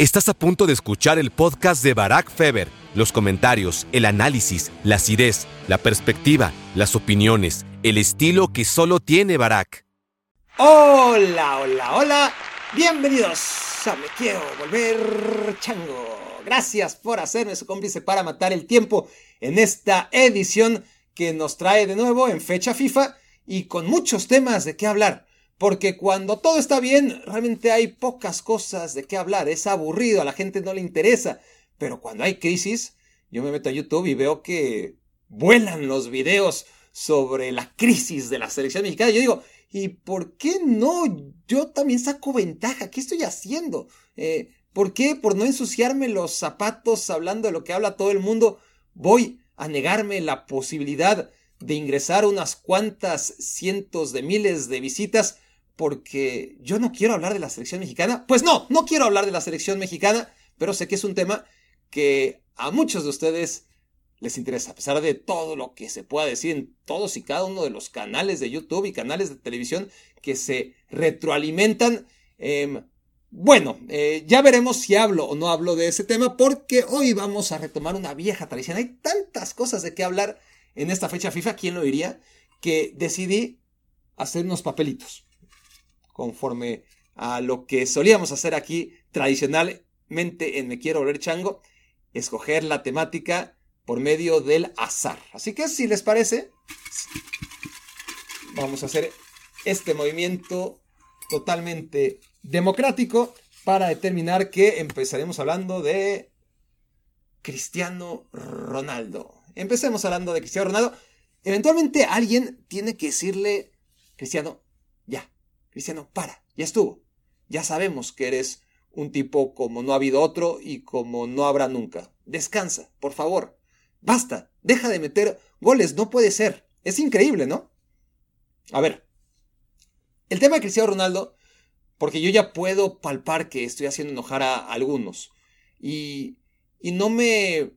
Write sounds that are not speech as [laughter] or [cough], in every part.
Estás a punto de escuchar el podcast de Barack Feber. Los comentarios, el análisis, la acidez, la perspectiva, las opiniones, el estilo que solo tiene Barack. Hola, hola, hola. Bienvenidos a Me Quiero Volver Chango. Gracias por hacerme su cómplice para matar el tiempo en esta edición que nos trae de nuevo en fecha FIFA y con muchos temas de qué hablar. Porque cuando todo está bien, realmente hay pocas cosas de qué hablar. Es aburrido, a la gente no le interesa. Pero cuando hay crisis, yo me meto a YouTube y veo que vuelan los videos sobre la crisis de la selección mexicana. Yo digo, ¿y por qué no? Yo también saco ventaja. ¿Qué estoy haciendo? Eh, ¿Por qué? Por no ensuciarme los zapatos hablando de lo que habla todo el mundo, voy a negarme la posibilidad de ingresar unas cuantas cientos de miles de visitas porque yo no quiero hablar de la selección mexicana. Pues no, no quiero hablar de la selección mexicana, pero sé que es un tema que a muchos de ustedes les interesa, a pesar de todo lo que se pueda decir en todos y cada uno de los canales de YouTube y canales de televisión que se retroalimentan. Em, bueno, eh, ya veremos si hablo o no hablo de ese tema porque hoy vamos a retomar una vieja tradición. Hay tantas cosas de qué hablar en esta fecha FIFA, ¿quién lo diría? Que decidí hacer unos papelitos conforme a lo que solíamos hacer aquí tradicionalmente en Me Quiero Volver Chango, escoger la temática por medio del azar. Así que si les parece, vamos a hacer este movimiento totalmente democrático para determinar que empezaremos hablando de Cristiano Ronaldo. Empecemos hablando de Cristiano Ronaldo. Eventualmente alguien tiene que decirle, Cristiano, ya, Cristiano, para, ya estuvo. Ya sabemos que eres un tipo como no ha habido otro y como no habrá nunca. Descansa, por favor. Basta, deja de meter goles, no puede ser. Es increíble, ¿no? A ver, el tema de Cristiano Ronaldo, porque yo ya puedo palpar que estoy haciendo enojar a algunos. Y, y no me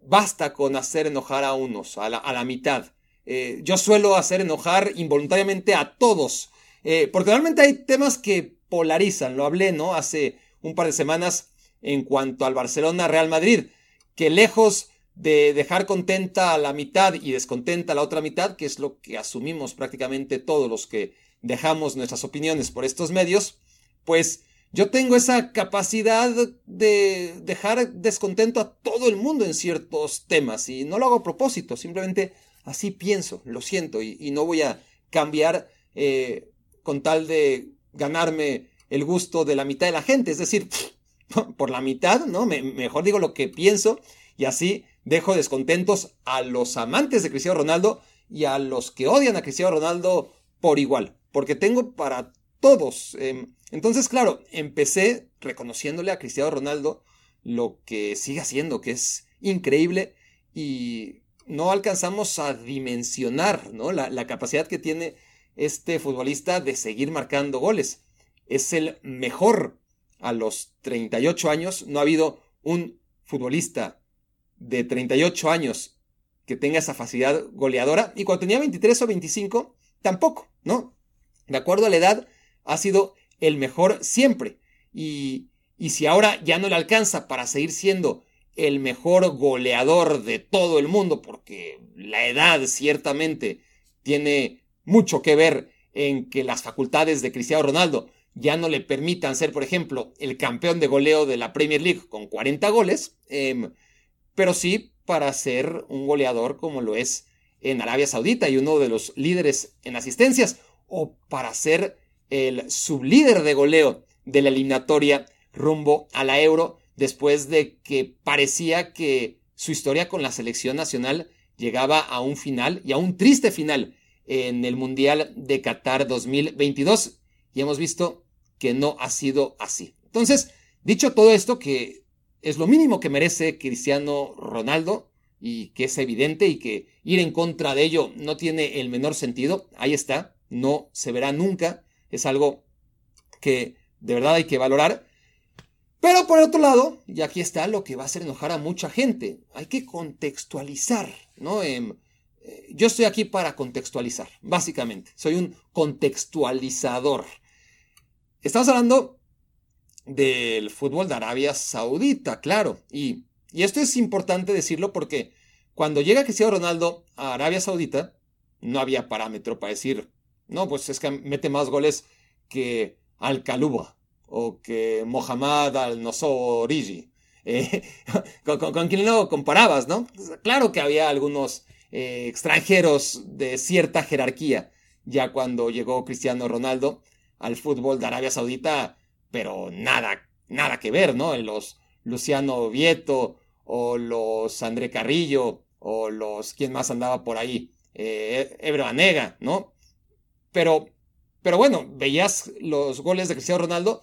basta con hacer enojar a unos, a la, mitad. Eh, yo suelo hacer enojar involuntariamente a todos eh, porque realmente hay temas que polarizan, lo hablé, ¿no? Hace un par de semanas en cuanto al Barcelona Real Madrid, que lejos de dejar contenta a la mitad y descontenta a la otra mitad, que es lo que asumimos prácticamente todos los que dejamos nuestras opiniones por estos medios, pues yo tengo esa capacidad de dejar descontento a todo el mundo en ciertos temas y no lo hago a propósito, simplemente así pienso, lo siento y, no voy a cambiar eh, con tal de ganarme el gusto de la mitad de la gente, es decir, [laughs] por la mitad, ¿no? mejor digo lo que pienso y así dejo descontentos a los amantes de Cristiano Ronaldo y a los que odian a Cristiano Ronaldo por igual, porque tengo para todos. Em, entonces, claro, empecé reconociéndole a Cristiano Ronaldo lo que sigue haciendo, que es increíble y no alcanzamos a dimensionar ¿no? La capacidad que tiene este futbolista de seguir marcando goles. Es el mejor a los 38 años. No ha habido un futbolista de 38 años que tenga esa facilidad goleadora. Y cuando tenía 23 o 25, tampoco, ¿no? De acuerdo a la edad, ha sido el mejor siempre. Y, y si ahora ya no le alcanza para seguir siendo el mejor goleador de todo el mundo, porque la edad ciertamente tiene mucho que ver en que las facultades de Cristiano Ronaldo ya no le permitan ser, por ejemplo, el campeón de goleo de la Premier League con 40 goles, em, pero sí para ser un goleador como lo es en Arabia Saudita y uno de los líderes en asistencias, o para ser el sublíder de goleo de la eliminatoria rumbo a la Euro, después de que parecía que su historia con la selección nacional llegaba a un final y a un triste final en el Mundial de Qatar 2022 y hemos visto que no ha sido así. Entonces, dicho todo esto, que es lo mínimo que merece Cristiano Ronaldo y que es evidente y que ir en contra de ello no tiene el menor sentido, ahí está, no se verá nunca, es algo que de verdad hay que valorar. Pero por otro lado, y aquí está lo que va a hacer enojar a mucha gente, hay que contextualizar, ¿no? Em, yo estoy aquí para contextualizar, básicamente. Soy un contextualizador. Estamos hablando del fútbol de Arabia Saudita, claro. Y, y esto es importante decirlo porque cuando llega Cristiano Ronaldo a Arabia Saudita, no había parámetro para decir, no, pues es que mete más goles que Al-Kaluba o que Mohamed Al-Nossorigi. Eh, [laughs] con, con, quien lo comparabas, ¿no? Claro que había algunos eh, extranjeros de cierta jerarquía ya cuando llegó Cristiano Ronaldo al fútbol de Arabia Saudita, pero nada, nada que ver, ¿no? En los Luciano Vieto o los André Carrillo o los, ¿quién más andaba por ahí? Eh, Ebro Anega, ¿no? Pero, pero bueno, veías los goles de Cristiano Ronaldo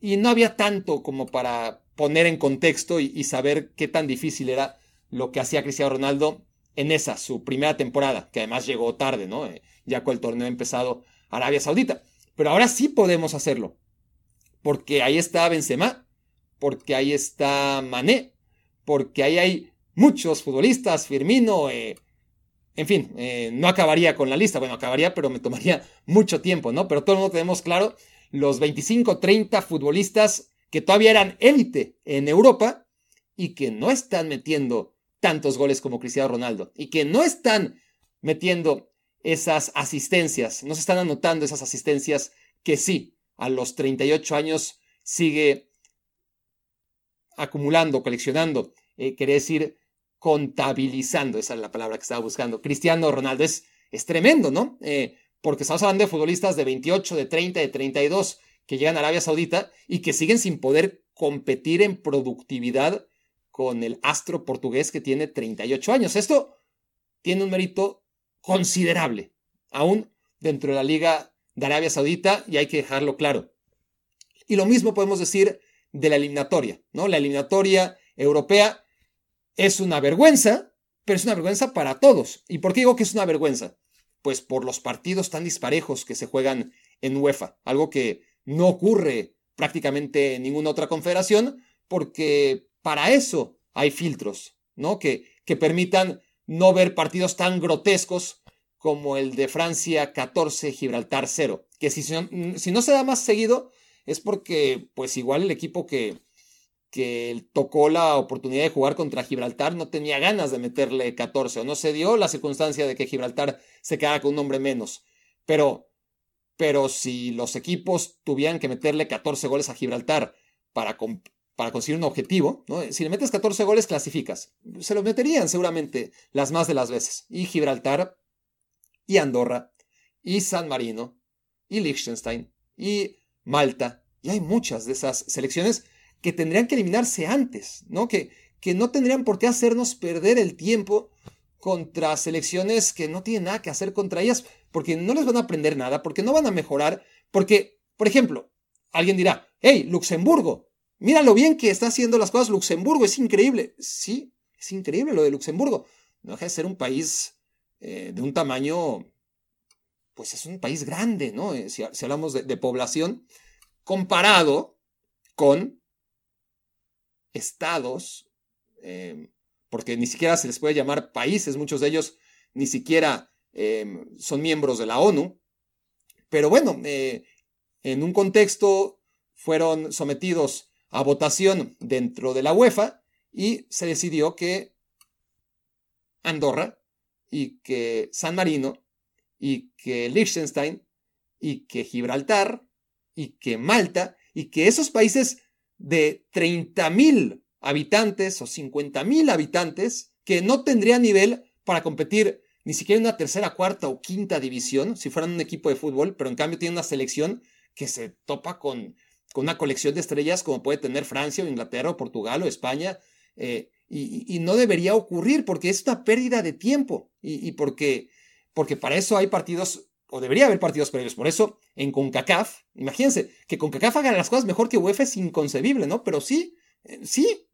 y no había tanto como para poner en contexto y, saber qué tan difícil era lo que hacía Cristiano Ronaldo en esa, su primera temporada, que además llegó tarde, ¿no? Eh, ya con el torneo empezado Arabia Saudita. Pero ahora sí podemos hacerlo. Porque ahí está Benzema, porque ahí está Mané, porque ahí hay muchos futbolistas, Firmino, eh, en fin, eh, no acabaría con la lista, bueno, acabaría, pero me tomaría [laughs] mucho tiempo, ¿no? Pero todo el mundo tenemos claro los 25, 30 futbolistas que todavía eran élite en Europa y que no están metiendo tantos goles como Cristiano Ronaldo y que no están metiendo esas asistencias, no se están anotando esas asistencias que sí, a los 38 años sigue acumulando, coleccionando, eh, quiere decir contabilizando, esa es la palabra que estaba buscando. Cristiano Ronaldo es, es tremendo, ¿no? Eh, porque estamos hablando de futbolistas de 28, de 30, de 32 que llegan a Arabia Saudita y que siguen sin poder competir en productividad con el astro portugués que tiene 38 años. Esto tiene un mérito considerable, aún dentro de la Liga de Arabia Saudita, y hay que dejarlo claro. Y lo mismo podemos decir de la eliminatoria, ¿no? La eliminatoria europea es una vergüenza, pero es una vergüenza para todos. ¿Y por qué digo que es una vergüenza? Pues por los partidos tan disparejos que se juegan en UEFA, algo que no ocurre prácticamente en ninguna otra confederación, porque para eso hay filtros, ¿no? Que, que permitan no ver partidos tan grotescos como el de Francia 14, Gibraltar 0, que si, si no se da más seguido es porque pues igual el equipo que, que tocó la oportunidad de jugar contra Gibraltar no tenía ganas de meterle 14 o no se dio la circunstancia de que Gibraltar se quedara con un hombre menos. Pero, pero si los equipos tuvieran que meterle 14 goles a Gibraltar para, para conseguir un objetivo, ¿no? si le metes 14 goles clasificas. Se lo meterían seguramente las más de las veces. Y Gibraltar, y Andorra, y San Marino, y Liechtenstein, y Malta. Y hay muchas de esas selecciones que tendrían que eliminarse antes, ¿no? Que, que no tendrían por qué hacernos perder el tiempo contra selecciones que no tienen nada que hacer contra ellas, porque no les van a aprender nada, porque no van a mejorar, porque, por ejemplo, alguien dirá, hey, Luxemburgo, mira lo bien que está haciendo las cosas Luxemburgo, es increíble. Sí, es increíble lo de Luxemburgo. No deja de ser un país eh, de un tamaño, pues es un país grande, ¿no? Eh, si, hablamos de, población, comparado con estados, em, porque ni siquiera se les puede llamar países, muchos de ellos ni siquiera em, son miembros de la ONU, pero bueno, eh, en un contexto fueron sometidos a votación dentro de la UEFA y se decidió que Andorra y que San Marino y que Liechtenstein y que Gibraltar y que Malta y que esos países de 30.000 habitantes o 50.000 habitantes que no tendrían nivel para competir ni siquiera en una tercera, cuarta o quinta división, si fueran un equipo de fútbol, pero en cambio tiene una selección que se topa con, con una colección de estrellas como puede tener Francia o Inglaterra o Portugal o España. Eh, y, no debería ocurrir porque es una pérdida de tiempo y, porque, porque para eso hay partidos o debería haber partidos previos. Por eso, en CONCACAF, imagínense, que CONCACAF haga las cosas mejor que UEFA es inconcebible, ¿no? Pero sí, eh, sí,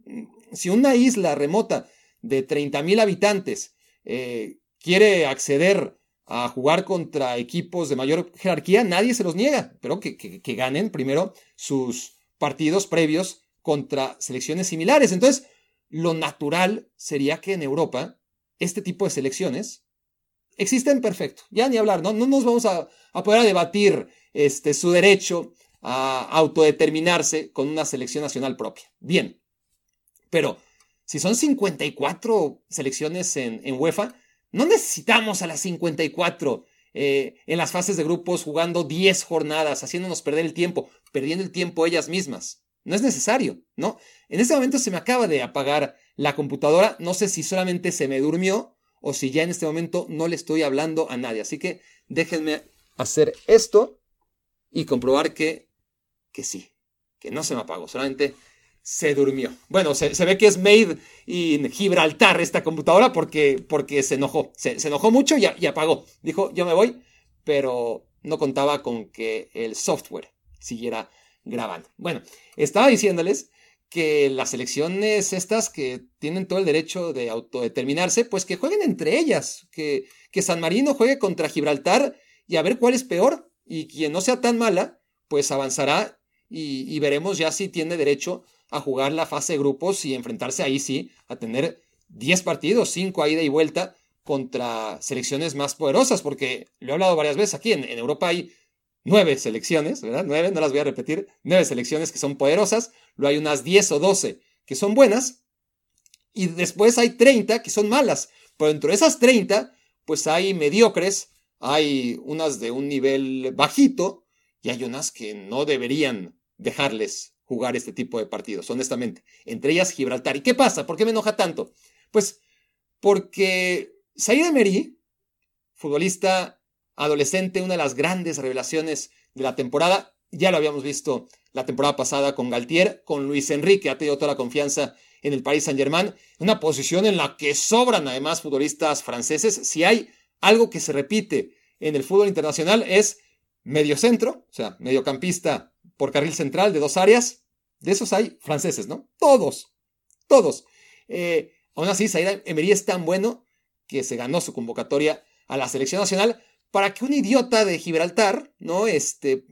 si una isla remota de 30.000 habitantes eh, quiere acceder a jugar contra equipos de mayor jerarquía, nadie se los niega, pero que, que ganen primero sus partidos previos contra selecciones similares. Entonces, lo natural sería que en Europa este tipo de selecciones existen perfecto. Ya ni hablar, ¿no? No nos vamos a, a poder debatir este, su derecho a autodeterminarse con una selección nacional propia. Bien, pero si son 54 selecciones en, en UEFA, no necesitamos a las 54 eh, en las fases de grupos jugando 10 jornadas, haciéndonos perder el tiempo, perdiendo el tiempo ellas mismas. No es necesario, ¿no? En este momento se me acaba de apagar la computadora, no sé si solamente se me durmió o si ya en este momento no le estoy hablando a nadie. Así que déjenme hacer esto y comprobar que, que sí, que no se me apagó, solamente se durmió. Bueno, se, ve que es made in Gibraltar esta computadora porque, porque se enojó. Se, enojó mucho y, y, apagó. Dijo, yo me voy, pero no contaba con que el software siguiera grabando. Bueno, estaba diciéndoles que las elecciones estas que tienen todo el derecho de autodeterminarse, pues que jueguen entre ellas, que, que San Marino juegue contra Gibraltar y a ver cuál es peor. Y quien no sea tan mala, pues avanzará y, y veremos ya si tiene derecho a jugar la fase de grupos y enfrentarse ahí sí a tener 10 partidos, 5 a ida y vuelta contra selecciones más poderosas, porque lo he hablado varias veces aquí, en, Europa hay nueve selecciones, ¿verdad? Nueve, no las voy a repetir, nueve selecciones que son poderosas, luego hay unas 10 o 12 que son buenas, y después hay 30 que son malas, pero dentro de esas 30, pues hay mediocres, hay unas de un nivel bajito, y hay unas que no deberían dejarles jugar este tipo de partidos, honestamente. Entre ellas Gibraltar. ¿Y qué pasa? ¿Por qué me enoja tanto? Pues porque Saïd Emery, futbolista adolescente, una de las grandes revelaciones de la temporada, ya lo habíamos visto la temporada pasada con Galtier, con Luis Enrique, ha tenido toda la confianza en el Paris Saint-Germain, una posición en la que sobran además futbolistas franceses. Si hay algo que se repite en el fútbol internacional es medio centro, o sea, mediocampista por carril central de dos áreas, de esos hay franceses, ¿no? Todos, todos. Eh, aún así, Saïd Emery es tan bueno que se ganó su convocatoria a la selección nacional para que un idiota de Gibraltar, ¿no? Este,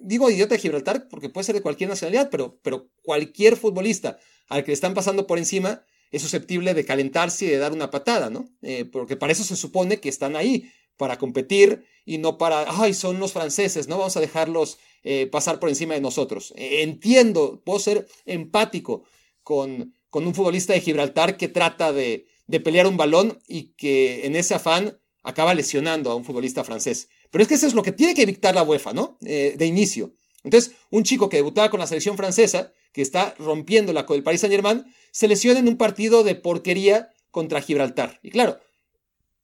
digo idiota de Gibraltar porque puede ser de cualquier nacionalidad, pero, pero cualquier futbolista al que le están pasando por encima es susceptible de calentarse y de dar una patada, ¿no? Eh, porque para eso se supone que están ahí, para competir y no para, ay, son los franceses, no vamos a dejarlos eh, pasar por encima de nosotros. Eh, entiendo, puedo ser empático con, con un futbolista de Gibraltar que trata de, de, pelear un balón y que en ese afán acaba lesionando a un futbolista francés. Pero es que eso es lo que tiene que dictar la UEFA, ¿no? Eh, de inicio. Entonces, un chico que debutaba con la selección francesa, que está rompiéndola con el Paris Saint-Germain, se lesiona en un partido de porquería contra Gibraltar. Y claro,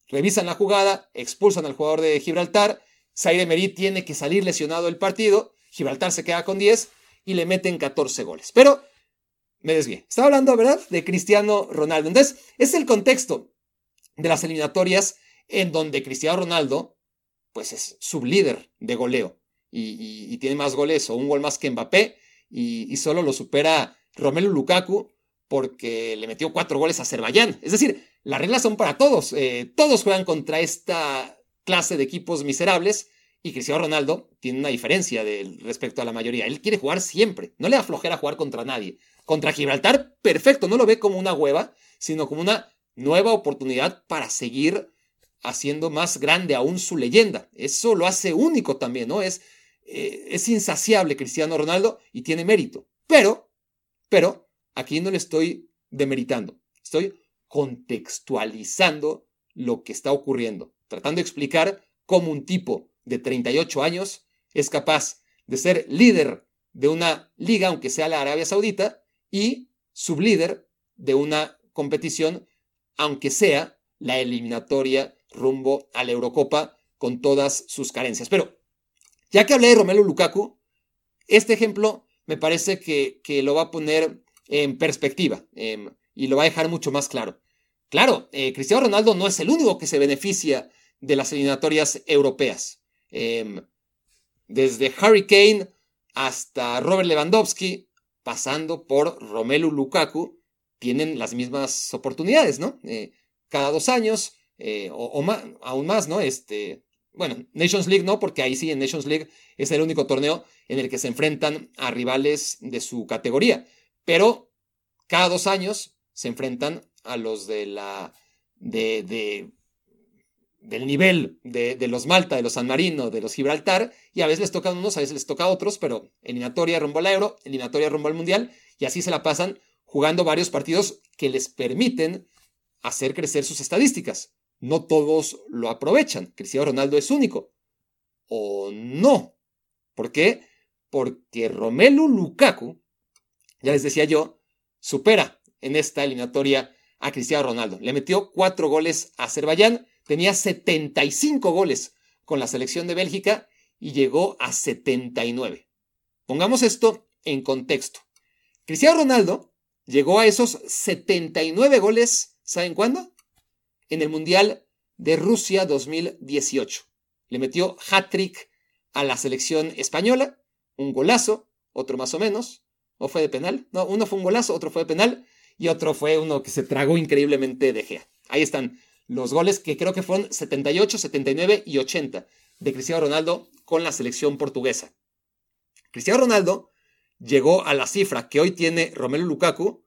revisan la jugada, expulsan al jugador de Gibraltar, Zaire Emery tiene que salir lesionado del partido, Gibraltar se queda con 10 y le meten 14 goles. Pero me desvié. Estaba hablando, ¿verdad?, de Cristiano Ronaldo. Entonces, es el contexto de las eliminatorias en donde Cristiano Ronaldo, pues es sublíder de goleo y, tiene más goles o un gol más que Mbappé y, solo lo supera Romelu Lukaku porque le metió cuatro goles a Azerbaiyán. Es decir, las reglas son para todos. Eh, todos juegan contra esta clase de equipos miserables. Y Cristiano Ronaldo tiene una diferencia respecto a la mayoría. Él quiere jugar siempre. No le da flojera jugar contra nadie. Contra Gibraltar, perfecto. No lo ve como una hueva, sino como una nueva oportunidad para seguir haciendo más grande aún su leyenda. Eso lo hace único también, ¿no? Es, eh, es insaciable Cristiano Ronaldo y tiene mérito. Pero, pero, aquí no le estoy demeritando. Estoy contextualizando lo que está ocurriendo tratando de explicar cómo un tipo de 38 años es capaz de ser líder de una liga, aunque sea la Arabia Saudita, y sublíder de una competición, aunque sea la eliminatoria rumbo a la Eurocopa con todas sus carencias. Pero, ya que hablé de Romelu Lukaku, este ejemplo me parece que, lo va a poner en perspectiva em, y lo va a dejar mucho más claro. Claro, eh, Cristiano Ronaldo no es el único que se beneficia de las eliminatorias europeas. Em, desde Harry Kane hasta Robert Lewandowski, pasando por Romelu Lukaku, tienen las mismas oportunidades, ¿no? Eh, cada dos años, eh, o, aún más, ¿no? Este, bueno, Nations League no, porque ahí sí, en Nations League es el único torneo en el que se enfrentan a rivales de su categoría. Pero cada dos años se enfrentan a los de la de, del nivel de, de, los Malta, de los San Marino, de los Gibraltar, y a veces les toca a unos, a veces les toca otros, pero eliminatoria rumbo al Euro, eliminatoria rumbo al Mundial, y así se la pasan jugando varios partidos que les permiten hacer crecer sus estadísticas. No todos lo aprovechan. Cristiano Ronaldo es único. ¿O no? ¿Por qué? Porque Romelu Lukaku, ya les decía yo, supera en esta eliminatoria a Cristiano Ronaldo. Le metió cuatro goles a Azerbaiyán, tenía 75 goles con la selección de Bélgica y llegó a 79. Pongamos esto en contexto. Cristiano Ronaldo llegó a esos 79 goles, ¿saben cuándo? En el Mundial de Rusia 2018. Le metió hat-trick a la selección española, un golazo, otro más o menos, o fue de penal. No, uno fue un golazo, otro fue de penal y otro fue uno que se tragó increíblemente de Gea. Ahí están los goles que creo que fueron 78, 79 y 80 de Cristiano Ronaldo con la selección portuguesa. Cristiano Ronaldo llegó a la cifra que hoy tiene Romelu Lukaku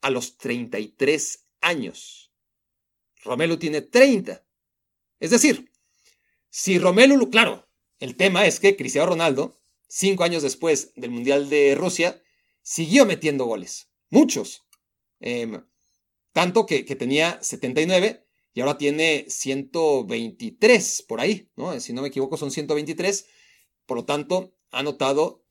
a los 33 años. Romelu tiene 30. Es decir, si Romelu, claro, el tema es que Cristiano Ronaldo, cinco años después del Mundial de Rusia, siguió metiendo goles. Muchos. Em, tanto que, tenía 79 y ahora tiene 123 por ahí, ¿no? Si no me equivoco son 123. Por lo tanto, ha anotado,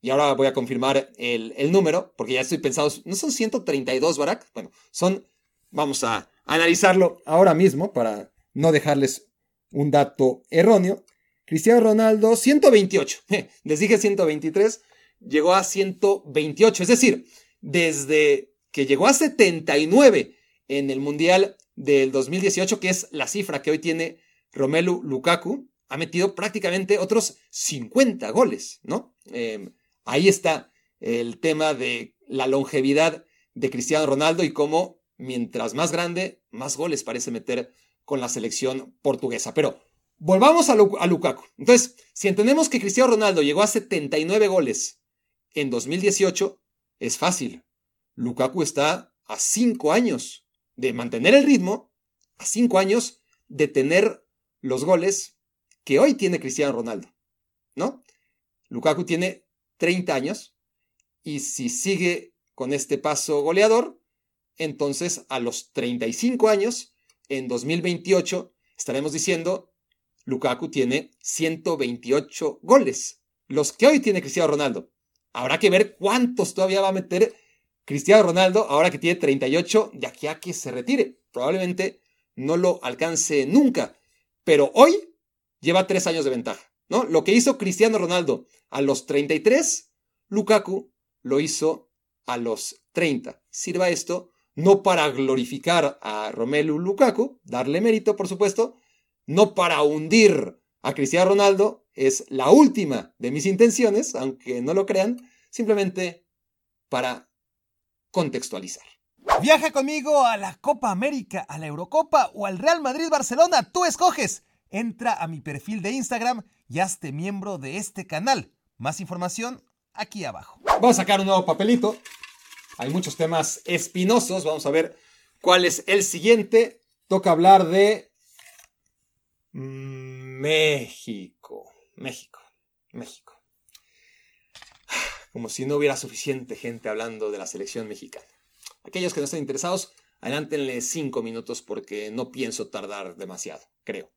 y ahora voy a confirmar el, el número, porque ya estoy pensando, ¿no son 132, Barack? Bueno, son, vamos a analizarlo ahora mismo para no dejarles un dato erróneo. Cristiano Ronaldo, 128. [laughs] Les dije 123, llegó a 128. Es decir, desde que llegó a 79 en el Mundial del 2018, que es la cifra que hoy tiene Romelu Lukaku, ha metido prácticamente otros 50 goles, ¿no? Em, ahí está el tema de la longevidad de Cristiano Ronaldo y cómo mientras más grande, más goles parece meter con la selección portuguesa. Pero volvamos a, a Lukaku. Entonces, si entendemos que Cristiano Ronaldo llegó a 79 goles en 2018, es fácil. Lukaku está a cinco años de mantener el ritmo, a cinco años de tener los goles que hoy tiene Cristiano Ronaldo, ¿no? Lukaku tiene 30 años y si sigue con este paso goleador, entonces a los 35 años, en 2028, estaremos diciendo, Lukaku tiene 128 goles, los que hoy tiene Cristiano Ronaldo. Habrá que ver cuántos todavía va a meter Cristiano Ronaldo, ahora que tiene 38, de aquí a que se retire. Probablemente no lo alcance nunca, pero hoy lleva tres años de ventaja. ¿no? Lo que hizo Cristiano Ronaldo a los 33, Lukaku lo hizo a los 30. Sirva esto no para glorificar a Romelu Lukaku, darle mérito, por supuesto, no para hundir a Cristiano Ronaldo, es la última de mis intenciones, aunque no lo crean, simplemente para contextualizar. Viaja conmigo a la Copa América, a la Eurocopa o al Real Madrid Barcelona. Tú escoges. Entra a mi perfil de Instagram y hazte miembro de este canal. Más información aquí abajo. Vamos a sacar un nuevo papelito. Hay muchos temas espinosos. Vamos a ver cuál es el siguiente. Toca hablar de México. México. México [sighs] como si no hubiera suficiente gente hablando de la selección mexicana. Aquellos que no estén interesados, adelántenle cinco minutos porque no pienso tardar demasiado, creo.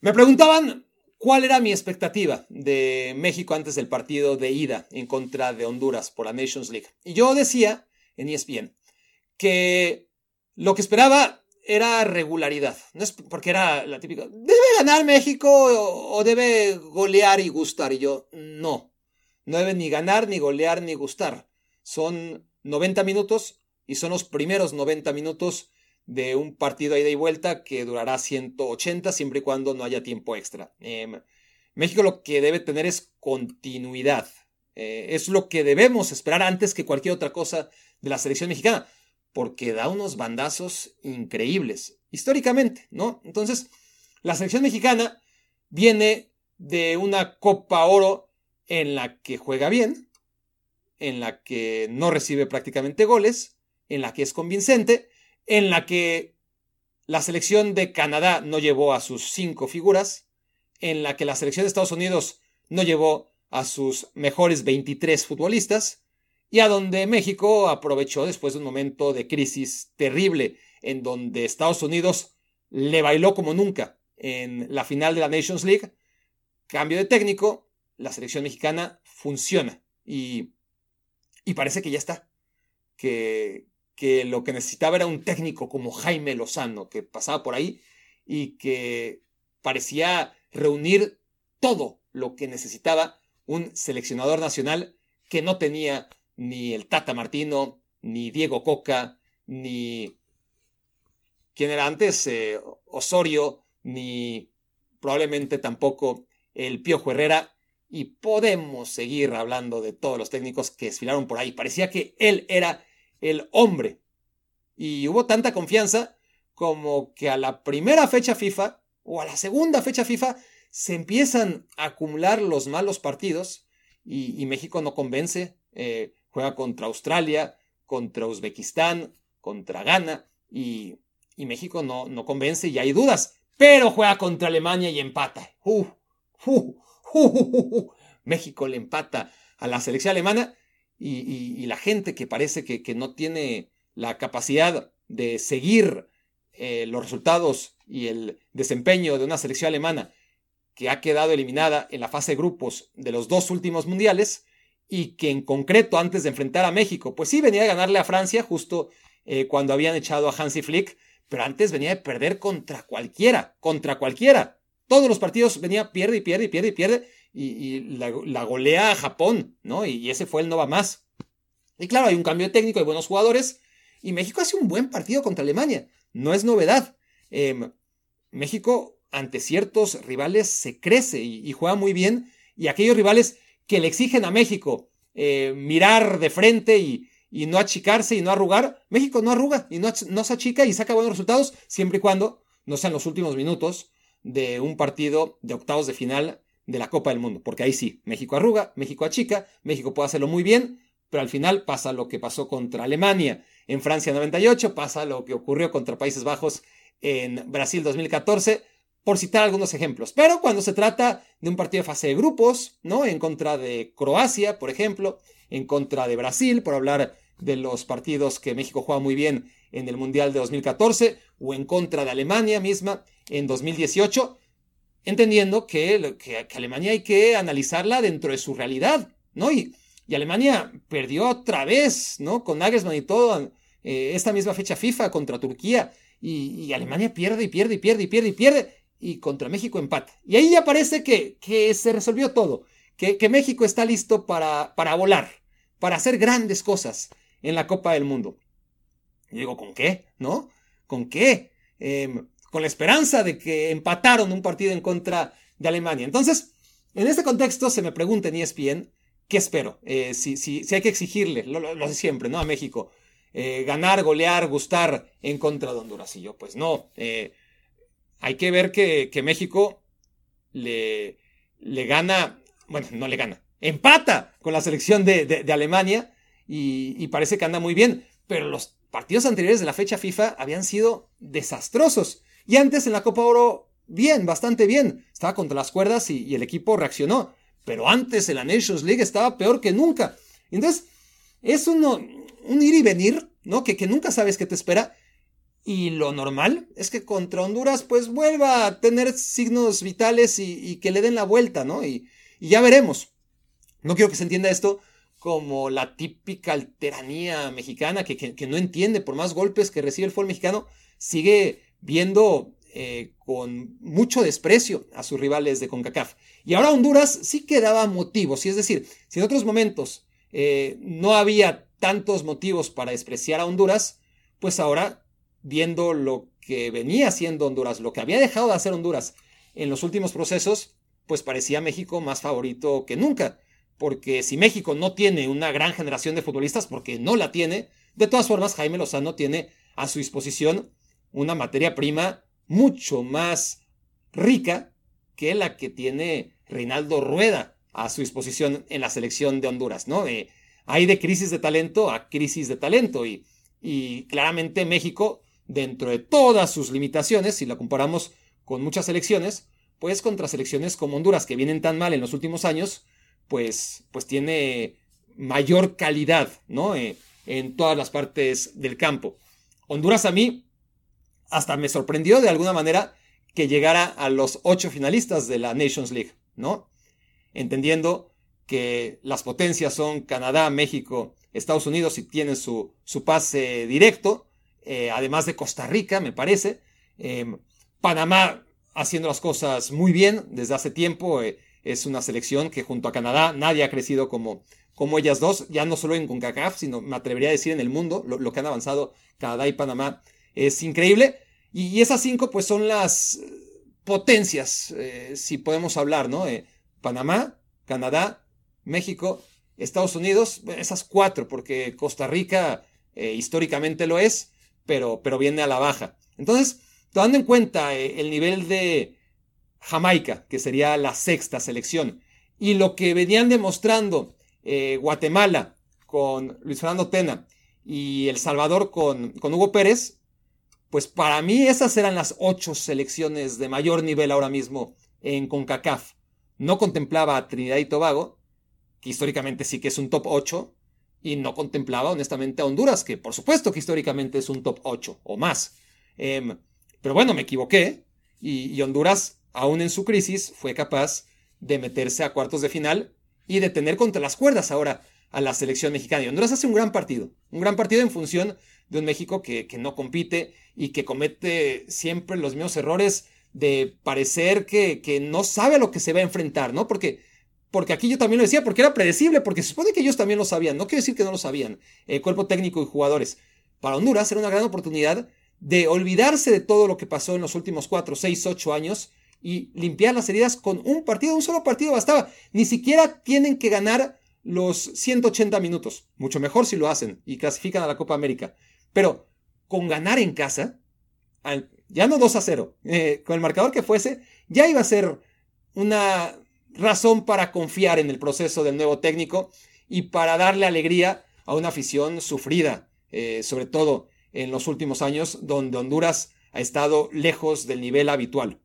Me preguntaban cuál era mi expectativa de México antes del partido de ida en contra de Honduras por la Nations League. Y yo decía en ESPN que lo que esperaba era regularidad. No es porque era la típica, ¿debe ganar México o debe golear y gustar? Y yo, no. No deben ni ganar, ni golear, ni gustar. Son 90 minutos y son los primeros 90 minutos de un partido ida y vuelta que durará 180 siempre y cuando no haya tiempo extra. Em, México lo que debe tener es continuidad. Eh, es lo que debemos esperar antes que cualquier otra cosa de la selección mexicana, porque da unos bandazos increíbles, históricamente, ¿no? Entonces, la selección mexicana viene de una Copa Oro en la que juega bien, en la que no recibe prácticamente goles, en la que es convincente, en la que la selección de Canadá no llevó a sus cinco figuras, en la que la selección de Estados Unidos no llevó a sus mejores 23 futbolistas, y a donde México aprovechó después de un momento de crisis terrible, en donde Estados Unidos le bailó como nunca en la final de la Nations League. Cambio de técnico, la selección mexicana funciona y, y parece que ya está. Que, que lo que necesitaba era un técnico como Jaime Lozano, que pasaba por ahí y que parecía reunir todo lo que necesitaba un seleccionador nacional que no tenía ni el Tata Martino, ni Diego Coca, ni quien era antes eh, Osorio, ni probablemente tampoco el Piojo Herrera, y podemos seguir hablando de todos los técnicos que desfilaron por ahí. Parecía que él era el hombre. Y hubo tanta confianza como que a la primera fecha FIFA o a la segunda fecha FIFA se empiezan a acumular los malos partidos y, México no convence. Eh, juega contra Australia, contra Uzbekistán, contra Ghana y, México no, no, convence y hay dudas. Pero juega contra Alemania y empata. México le empata a la selección alemana y, la gente que parece que, que, no tiene la capacidad de seguir eh, los resultados y el desempeño de una selección alemana que ha quedado eliminada en la fase de grupos de los dos últimos mundiales y que en concreto antes de enfrentar a México, pues sí venía a ganarle a Francia justo eh, cuando habían echado a Hansi Flick, pero antes venía de perder contra cualquiera, contra cualquiera. Todos los partidos venía, pierde y pierde y pierde y pierde y, la, golea a Japón, ¿no? Y, ese fue el no va más. Y claro, hay un cambio técnico, hay buenos jugadores y México hace un buen partido contra Alemania. No es novedad. Em, México ante ciertos rivales se crece y, juega muy bien. Y aquellos rivales que le exigen a México eh, mirar de frente y, no achicarse y no arrugar, México no arruga y no, no se achica y saca buenos resultados siempre y cuando no sean los últimos minutos de un partido de octavos de final de la Copa del Mundo. Porque ahí sí, México arruga, México achica, México puede hacerlo muy bien, pero al final pasa lo que pasó contra Alemania en Francia 98, pasa lo que ocurrió contra Países Bajos en Brasil 2014 por citar algunos ejemplos. Pero cuando se trata de un partido de fase de grupos, ¿no? En contra de Croacia, por ejemplo, en contra de Brasil, por hablar de los partidos que México juega muy bien en el Mundial de 2014, o en contra de Alemania misma en 2018, entendiendo que, que, Alemania hay que analizarla dentro de su realidad, ¿no? Y, y Alemania perdió otra vez, ¿no? Con Nagelsmann y todo, eh, esta misma fecha FIFA contra Turquía, y, y Alemania pierde y pierde y pierde y pierde y pierde, y contra México empate. Y ahí ya parece que, que se resolvió todo, que, que México está listo para, para, volar, para hacer grandes cosas en la Copa del Mundo. Y digo, ¿con qué? ¿No? ¿Con qué? Em, con la esperanza de que empataron un partido en contra de Alemania. Entonces, en este contexto se me pregunta en ESPN, ¿qué espero? Eh, si, si, si, hay que exigirle, lo, lo, de siempre, ¿no? A México. Eh, ganar, golear, gustar en contra de Honduras. Y yo, pues no. Eh, hay que ver que, México le, le, gana, bueno, no le gana, empata con la selección de, Alemania y, parece que anda muy bien, pero los partidos anteriores de la fecha FIFA habían sido desastrosos. Y antes en la Copa Oro, bien, bastante bien, estaba contra las cuerdas y, el equipo reaccionó, pero antes en la Nations League estaba peor que nunca. Entonces, es uno, un ir y venir, ¿no? Que, que nunca sabes qué te espera y lo normal es que contra Honduras pues vuelva a tener signos vitales y, que le den la vuelta, ¿no? Y, ya veremos. No quiero que se entienda esto como la típica alteranía mexicana que, no entiende, por más golpes que recibe el fútbol mexicano, sigue viendo eh, con mucho desprecio a sus rivales de CONCACAF. Y ahora Honduras sí que daba motivos, y es decir, si en otros momentos eh, no había tantos motivos para despreciar a Honduras, pues ahora viendo lo que venía haciendo Honduras, lo que había dejado de hacer Honduras en los últimos procesos, pues parecía México más favorito que nunca. Porque si México no tiene una gran generación de futbolistas, porque no la tiene, de todas formas Jaime Lozano tiene a su disposición una materia prima mucho más rica que la que tiene Reinaldo Rueda a su disposición en la selección de Honduras, ¿no? hay de crisis de talento a crisis de talento y, y claramente México dentro de todas sus limitaciones, si la comparamos con muchas selecciones, pues contra selecciones como Honduras, que vienen tan mal en los últimos años, pues, pues tiene mayor calidad, ¿no? Eh, en todas las partes del campo. Honduras a mí hasta me sorprendió de alguna manera que llegara a los ocho finalistas de la Nations League, ¿no? Entendiendo que las potencias son Canadá, México, Estados Unidos y tienen su, su pase directo, eh, además de Costa Rica, me parece. Em, Panamá haciendo las cosas muy bien desde hace tiempo. Eh, es una selección que junto a Canadá nadie ha crecido como, como ellas dos, ya no solo en CONCACAF, sino me atrevería a decir en el mundo, lo, que han avanzado Canadá y Panamá es increíble. Y, esas cinco pues son las potencias, eh, si podemos hablar, ¿no? Panamá, Canadá, México, Estados Unidos, esas cuatro, porque Costa Rica eh, históricamente lo es, pero, pero viene a la baja. Entonces, tomando en cuenta eh, el nivel de Jamaica, que sería la sexta selección, y lo que venían demostrando eh, Guatemala con Luis Fernando Tena y El Salvador con, con Hugo Pérez, pues para mí esas eran las ocho selecciones de mayor nivel ahora mismo en CONCACAF. No contemplaba a Trinidad y Tobago, que históricamente sí que es un top 8, y no contemplaba honestamente a Honduras, que por supuesto que históricamente es un top 8 o más. Em, pero bueno, me equivoqué, y, Honduras, aún en su crisis, fue capaz de meterse a cuartos de final y de tener contra las cuerdas ahora a la selección mexicana. Honduras hace un gran partido, un gran partido en función de un México que, que no compite y que comete siempre los mismos errores de parecer que, que, no sabe a lo que se va a enfrentar, ¿no? Porque porque aquí yo también lo decía, porque era predecible, porque se supone que ellos también lo sabían, no quiero decir que no lo sabían, el cuerpo técnico y jugadores. Para Honduras era una gran oportunidad de olvidarse de todo lo que pasó en los últimos 4, 6, 8 años y limpiar las heridas con un partido, un solo partido bastaba. Ni siquiera tienen que ganar los 180 minutos, mucho mejor si lo hacen y clasifican a la Copa América. Pero con ganar en casa, ya no 2 a 0, eh, con el marcador que fuese, ya iba a ser una razón para confiar en el proceso del nuevo técnico y para darle alegría a una afición sufrida, eh, sobre todo en los últimos años, donde Honduras ha estado lejos del nivel habitual.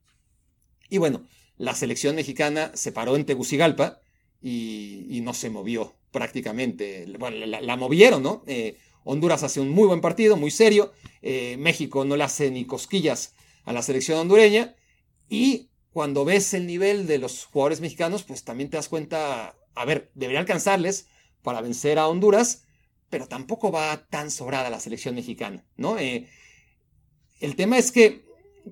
Y bueno, la selección mexicana se paró en Tegucigalpa y, no se movió prácticamente. Bueno, la, movieron, ¿no? Eh, Honduras hace un muy buen partido, muy serio. Eh, México no le hace ni cosquillas a la selección hondureña. Y cuando ves el nivel de los jugadores mexicanos, pues también te das cuenta, a ver, debería alcanzarles para vencer a Honduras, pero tampoco va tan sobrada la selección mexicana, ¿no? Eh, el tema es que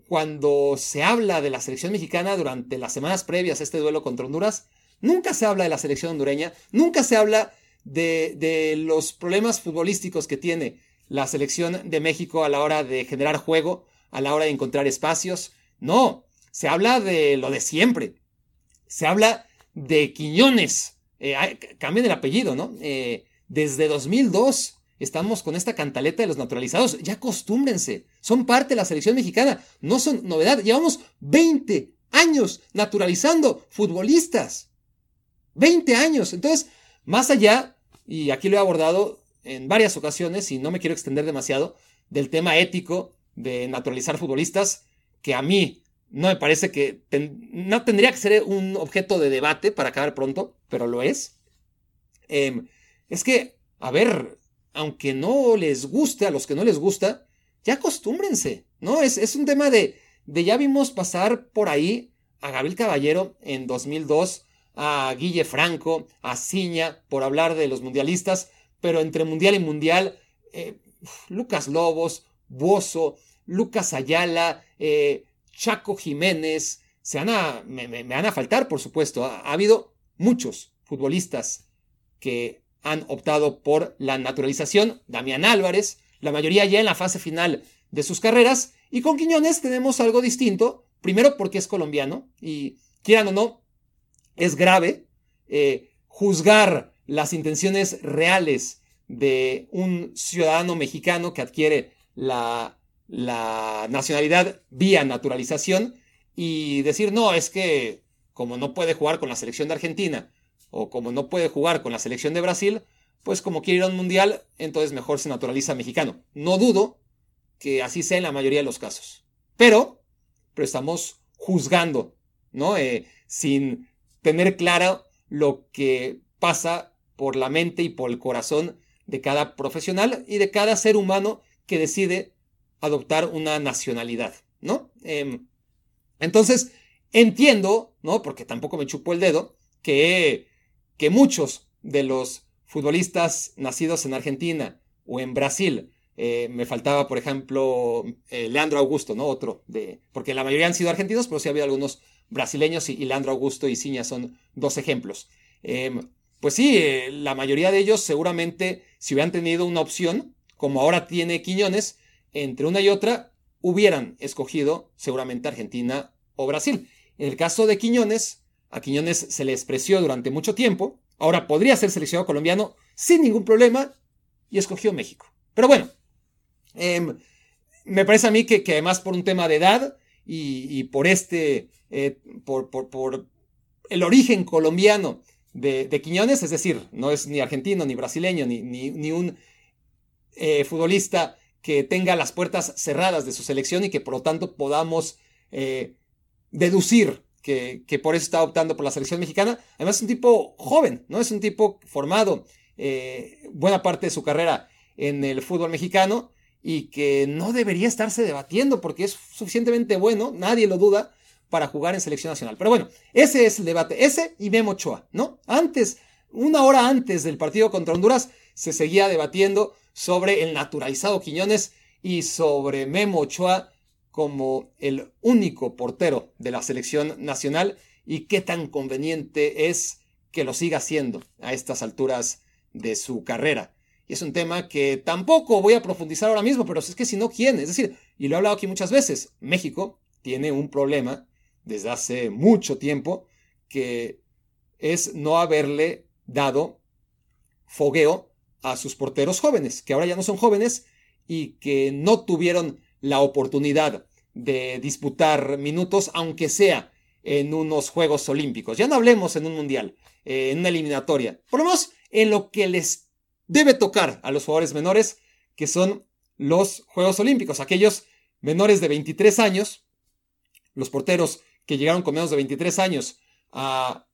cuando se habla de la selección mexicana durante las semanas previas a este duelo contra Honduras, nunca se habla de la selección hondureña, nunca se habla de, los problemas futbolísticos que tiene la selección de México a la hora de generar juego, a la hora de encontrar espacios. No, se habla de lo de siempre. Se habla de Quiñones. Eh, el apellido, ¿no? Eh, desde 2002 estamos con esta cantaleta de los naturalizados. Ya acostúmbrense. Son parte de la selección mexicana. No son novedad. Llevamos 20 años naturalizando futbolistas. 20 años. Entonces, más allá, y aquí lo he abordado en varias ocasiones y no me quiero extender demasiado, del tema ético de naturalizar futbolistas, que a mí no me parece que no tendría que ser un objeto de debate para acabar pronto, pero lo es. Em, es que, a ver, aunque no les guste, a los que no les gusta, ya acostúmbrense, ¿no? Es, es un tema de, de ya vimos pasar por ahí a Gabriel Caballero en 2002, a Guille Franco, a Ciña, por hablar de los mundialistas, pero entre mundial y mundial, eh, Lucas Lobos, Bozo, Lucas Ayala, eh, Chaco Jiménez, se van a, me, van a faltar, por supuesto. Ha, habido muchos futbolistas que han optado por la naturalización. Damián Álvarez, la mayoría ya en la fase final de sus carreras. Y con Quiñones tenemos algo distinto. Primero porque es colombiano y quieran o no, es grave eh, juzgar las intenciones reales de un ciudadano mexicano que adquiere la la nacionalidad vía naturalización y decir, no, es que como no puede jugar con la selección de Argentina o como no puede jugar con la selección de Brasil, pues como quiere ir a un mundial, entonces mejor se naturaliza mexicano. No dudo que así sea en la mayoría de los casos. Pero, pero estamos juzgando, ¿no? Eh, sin tener claro lo que pasa por la mente y por el corazón de cada profesional y de cada ser humano que decide adoptar una nacionalidad, ¿no? Em, entonces, entiendo, ¿no? Porque tampoco me chupo el dedo, que, que muchos de los futbolistas nacidos en Argentina o en Brasil, eh, me faltaba, por ejemplo, eh, Leandro Augusto, ¿no? Otro, de, porque la mayoría han sido argentinos, pero sí ha habido algunos brasileños y, Leandro Augusto y Ciña son dos ejemplos. Em, pues sí, eh, la mayoría de ellos seguramente, si hubieran tenido una opción, como ahora tiene Quiñones, entre una y otra, hubieran escogido seguramente Argentina o Brasil. En el caso de Quiñones, a Quiñones se le expresó durante mucho tiempo, ahora podría ser seleccionado colombiano sin ningún problema y escogió México. Pero bueno, em, me parece a mí que, además por un tema de edad y, por este, eh, por, por, el origen colombiano de, Quiñones, es decir, no es ni argentino, ni brasileño, ni, ni, un eh, futbolista que tenga las puertas cerradas de su selección y que por lo tanto podamos eh, deducir que, por eso está optando por la selección mexicana. Además es un tipo joven, ¿no? Es un tipo formado eh, buena parte de su carrera en el fútbol mexicano y que no debería estarse debatiendo porque es suficientemente bueno, nadie lo duda, para jugar en selección nacional. Pero bueno, ese es el debate, ese y Memo Ochoa, ¿no? Antes, una hora antes del partido contra Honduras, se seguía debatiendo sobre el naturalizado Quiñones y sobre Memo Ochoa como el único portero de la selección nacional y qué tan conveniente es que lo siga haciendo a estas alturas de su carrera. Y es un tema que tampoco voy a profundizar ahora mismo, pero es que si no, ¿quién? Es decir, y lo he hablado aquí muchas veces, México tiene un problema desde hace mucho tiempo que es no haberle dado fogueo a sus porteros jóvenes, que ahora ya no son jóvenes y que no tuvieron la oportunidad de disputar minutos, aunque sea en unos Juegos Olímpicos. Ya no hablemos en un Mundial, eh, en una eliminatoria. Por lo menos en lo que les debe tocar a los jugadores menores, que son los Juegos Olímpicos. Aquellos menores de 23 años, los porteros que llegaron con menos de 23 años a,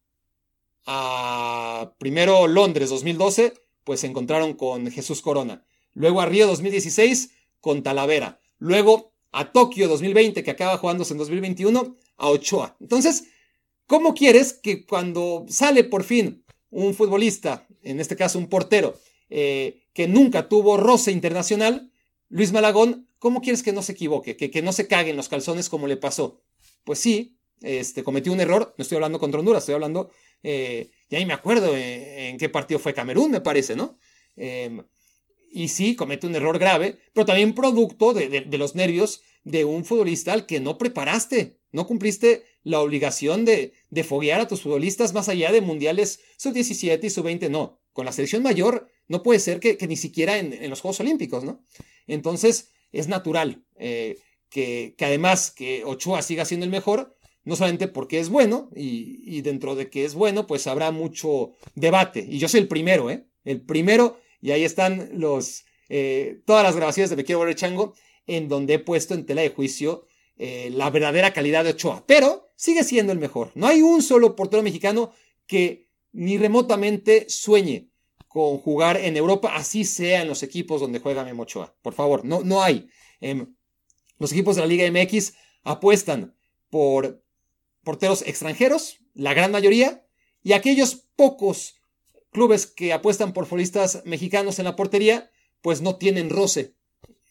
a primero Londres 2012, pues se encontraron con Jesús Corona. Luego a Río 2016 con Talavera. Luego a Tokio 2020, que acaba jugándose en 2021, a Ochoa. Entonces, ¿cómo quieres que cuando sale por fin un futbolista, en este caso un portero, eh, que nunca tuvo roce internacional, Luis Malagón, ¿cómo quieres que no se equivoque, que, no se cague en los calzones como le pasó? Pues sí, este, cometió un error, no estoy hablando contra Honduras, estoy hablando eh, ya ni me acuerdo en, qué partido fue Camerún, me parece, ¿no? Em, y sí, comete un error grave, pero también producto de, los nervios de un futbolista al que no preparaste, no cumpliste la obligación de, de foguear a tus futbolistas más allá de mundiales sub-17 y sub-20, no. Con la selección mayor no puede ser que, ni siquiera en, los Juegos Olímpicos, ¿no? Entonces es natural eh, que, que además que Ochoa siga siendo el mejor, no solamente porque es bueno, y, dentro de que es bueno, pues habrá mucho debate. Y yo soy el primero, ¿eh? El primero, y ahí están los, eh, todas las grabaciones de Me Quiero Volver Chango, en donde he puesto en tela de juicio eh, la verdadera calidad de Ochoa. Pero sigue siendo el mejor. No hay un solo portero mexicano que ni remotamente sueñe con jugar en Europa, así sea en los equipos donde juega Memo Ochoa. Por favor, no, no hay. Em, los equipos de la Liga MX apuestan por porteros extranjeros, la gran mayoría, y aquellos pocos clubes que apuestan por futbolistas mexicanos en la portería, pues no tienen roce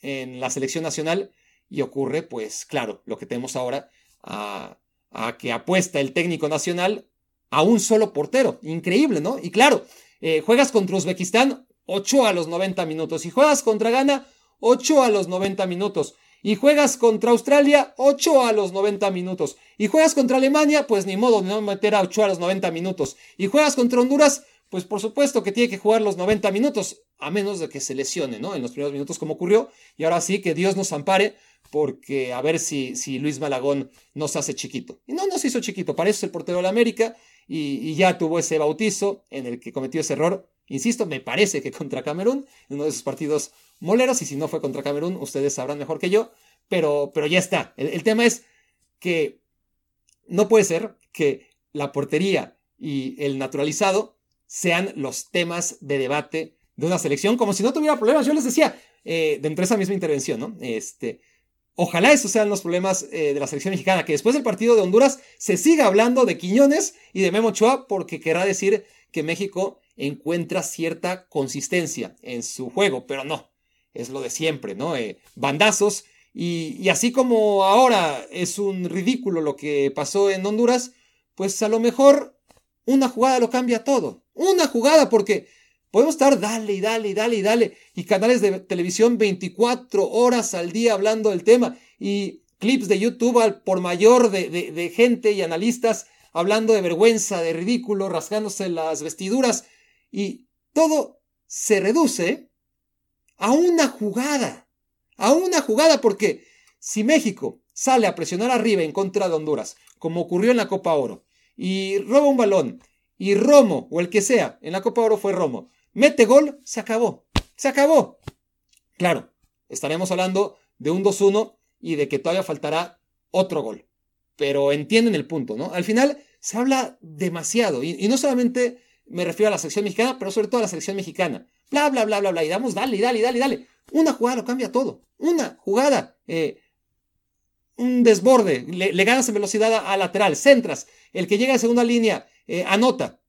en la selección nacional y ocurre, pues claro, lo que tenemos ahora, a, que apuesta el técnico nacional a un solo portero. Increíble, ¿no? Y claro, eh, juegas contra Uzbekistán, 8 a los 90 minutos. Y juegas contra Ghana, 8 a los 90 minutos. Y juegas contra Australia, 8 a los 90 minutos. Y juegas contra Alemania, pues ni modo de no meter a 8 a los 90 minutos. Y juegas contra Honduras, pues por supuesto que tiene que jugar los 90 minutos, a menos de que se lesione, ¿no? En los primeros minutos como ocurrió. Y ahora sí, que Dios nos ampare, porque a ver si, si Luis Malagón nos hace chiquito. Y no nos hizo chiquito, para eso es el portero de la América, y, y ya tuvo ese bautizo en el que cometió ese error. Insisto, me parece que contra Camerún, en uno de esos partidos moleros y si no fue contra Camerún, ustedes sabrán mejor que yo, pero, pero ya está. El, tema es que no puede ser que la portería y el naturalizado sean los temas de debate de una selección, como si no tuviera problemas. Yo les decía, eh, dentro de esa misma intervención, ¿no? Este, Ojalá esos sean los problemas eh, de la selección mexicana, que después del partido de Honduras se siga hablando de Quiñones y de Memo Ochoa, porque querrá decir que México encuentra cierta consistencia en su juego, pero no, es lo de siempre, ¿no? Eh, bandazos, y, así como ahora es un ridículo lo que pasó en Honduras, pues a lo mejor una jugada lo cambia todo, una jugada, porque Podemos estar dale y dale y dale y dale. Y canales de televisión 24 horas al día hablando del tema. Y clips de YouTube al por mayor de, de, gente y analistas hablando de vergüenza, de ridículo, rasgándose las vestiduras. Y todo se reduce a una jugada. A una jugada porque si México sale a presionar arriba en contra de Honduras, como ocurrió en la Copa Oro, y roba un balón, y Romo, o el que sea, en la Copa Oro fue Romo, mete gol, se acabó. Se acabó. Claro, estaremos hablando de un 2-1 y de que todavía faltará otro gol. Pero entienden el punto, ¿no? Al final se habla demasiado. Y, no solamente me refiero a la selección mexicana, pero sobre todo a la selección mexicana. Bla, bla, bla, bla, bla. Y damos, dale, dale, dale, dale. Una jugada lo cambia todo. Una jugada. Eh, un desborde. Le, ganas en velocidad a, lateral. Centras. El que llega a segunda línea. Eh, anota.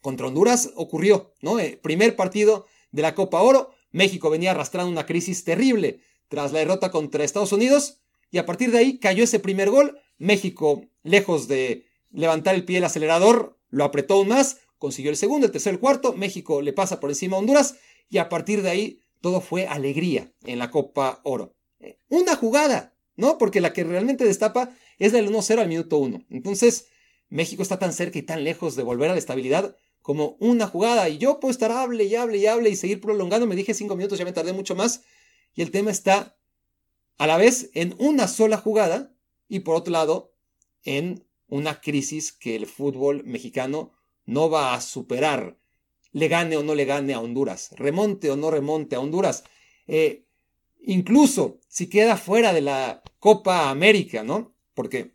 Contra Honduras ocurrió, ¿no? Eh, primer partido de la Copa Oro, México venía arrastrando una crisis terrible tras la derrota contra Estados Unidos y a partir de ahí cayó ese primer gol, México lejos de levantar el pie del acelerador, lo apretó aún más, consiguió el segundo, el tercer, el cuarto, México le pasa por encima a Honduras y a partir de ahí todo fue alegría en la Copa Oro. Eh, una jugada, ¿no? Porque la que realmente destapa es del 1-0 al minuto 1. Entonces, México está tan cerca y tan lejos de volver a la estabilidad como una jugada. Y yo puedo estar hable y hable y hable y seguir prolongando. Me dije cinco minutos, ya me tardé mucho más. Y el tema está a la vez en una sola jugada y por otro lado en una crisis que el fútbol mexicano no va a superar. Le gane o no le gane a Honduras. Remonte o no remonte a Honduras. Eh, incluso si queda fuera de la Copa América, ¿no? Porque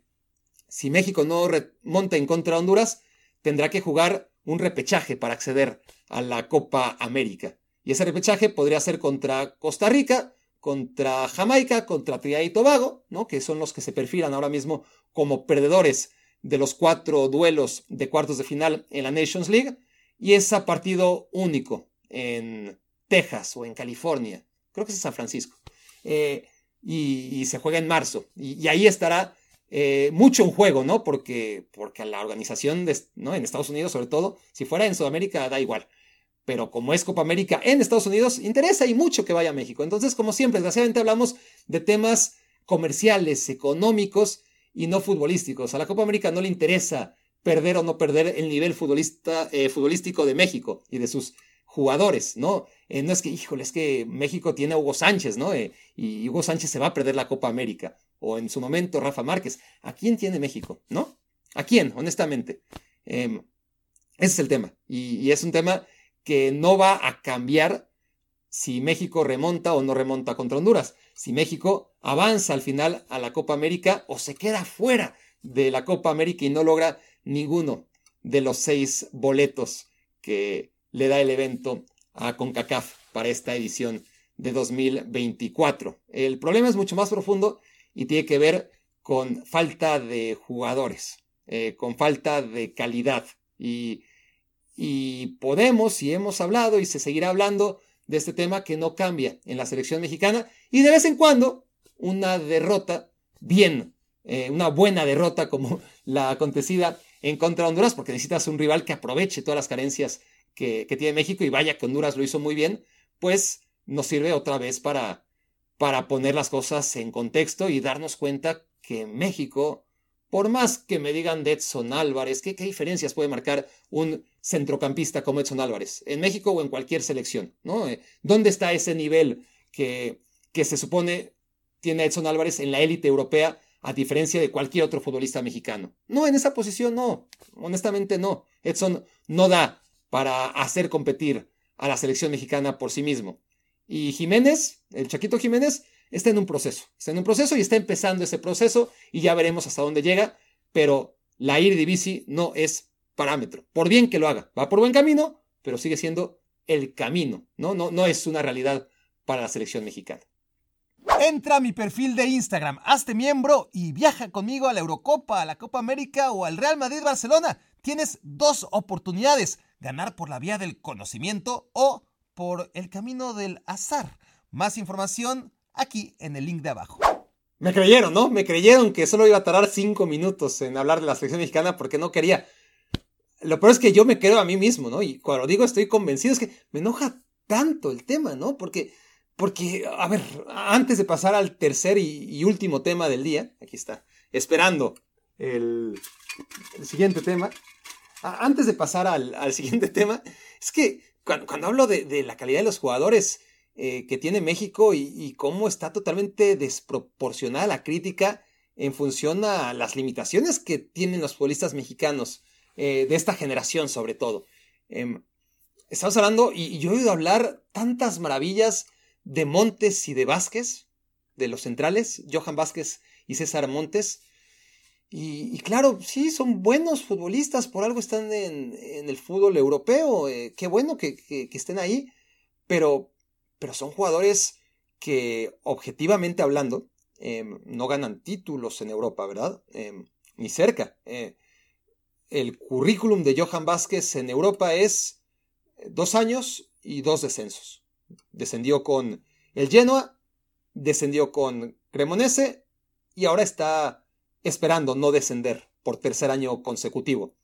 si México no remonta en contra de Honduras, tendrá que jugar un repechaje para acceder a la Copa América. Y ese repechaje podría ser contra Costa Rica, contra Jamaica, contra Trinidad y Tobago, ¿no? que son los que se perfilan ahora mismo como perdedores de los cuatro duelos de cuartos de final en la Nations League, y es a partido único en Texas o en California, creo que es San Francisco, eh, y, se juega en marzo, y ahí estará eh, mucho en juego, ¿no? Porque, porque la organización, ¿no? En Estados Unidos, sobre todo, si fuera en Sudamérica, da igual. Pero como es Copa América en Estados Unidos, interesa y mucho que vaya a México. Entonces, como siempre, desgraciadamente hablamos de temas comerciales, económicos y no futbolísticos. A la Copa América no le interesa perder o no perder el nivel futbolista, eh, futbolístico de México y de sus jugadores, ¿no? Eh, no es que, híjole, es que México tiene a Hugo Sánchez, ¿no? y Hugo Sánchez se va a perder la Copa América o en su momento Rafa Márquez. ¿A quién tiene México? ¿No? ¿A quién? Honestamente. Em, ese es el tema. Y, es un tema que no va a cambiar si México remonta o no remonta contra Honduras. Si México avanza al final a la Copa América o se queda fuera de la Copa América y no logra ninguno de los seis boletos que le da el evento a CONCACAF para esta edición de 2024. El problema es mucho más profundo y tiene que ver con falta de jugadores, eh, con falta de calidad. Y, y podemos, y hemos hablado y se seguirá hablando de este tema que no cambia en la selección mexicana y de vez en cuando una derrota bien, eh, una buena derrota como [laughs] la acontecida en contra de Honduras, porque necesitas un rival que aproveche todas las carencias que, que tiene México y vaya que Honduras lo hizo muy bien, pues nos sirve otra vez para, para poner las cosas en contexto y darnos cuenta que México, por más que me digan de Edson Álvarez, ¿qué, diferencias puede marcar un centrocampista como Edson Álvarez en México o en cualquier selección? ¿no? Eh, ¿Dónde está ese nivel que, que se supone tiene Edson Álvarez en la élite europea a diferencia de cualquier otro futbolista mexicano? No, en esa posición no, honestamente no. Edson no da para hacer competir a la selección mexicana por sí mismo. Y Jiménez, el Chaquito Jiménez, está en un proceso. Está en un proceso y está empezando ese proceso y ya veremos hasta dónde llega. Pero la Eredivisie no es parámetro. Por bien que lo haga, va por buen camino, pero sigue siendo el camino, ¿no? No, no es una realidad para la selección mexicana. Entra a mi perfil de Instagram, hazte miembro y viaja conmigo a la Eurocopa, a la Copa América o al Real Madrid Barcelona. Tienes dos oportunidades, ganar por la vía del conocimiento o por el camino del azar. Más información aquí en el link de abajo. Me creyeron, ¿no? Me creyeron que solo iba a tardar cinco minutos en hablar de la selección mexicana porque no quería. Lo peor es que yo me creo a mí mismo, ¿no? Y cuando digo estoy convencido es que me enoja tanto el tema, ¿no? Porque porque, a ver, antes de pasar al tercer y, último tema del día, aquí está, esperando el, siguiente tema, antes de pasar al, siguiente [laughs] tema, es que cuando, hablo de, la calidad de los jugadores eh, que tiene México y, cómo está totalmente desproporcionada la crítica en función a las limitaciones que tienen los futbolistas mexicanos, eh, de esta generación sobre todo. Em, estamos hablando, y yo he oído hablar tantas maravillas de Montes y de Vázquez, de los centrales, Johan Vázquez y César Montes. Y, claro, sí, son buenos futbolistas, por algo están en, el fútbol europeo, eh, qué bueno que, estén ahí, pero, pero son jugadores que objetivamente hablando em, no ganan títulos en Europa, ¿verdad? Em, ni cerca. Eh, el currículum de Johan Vázquez en Europa es dos años y dos descensos. Descendió con el Genoa, descendió con Cremonese y ahora está esperando no descender por tercer año consecutivo.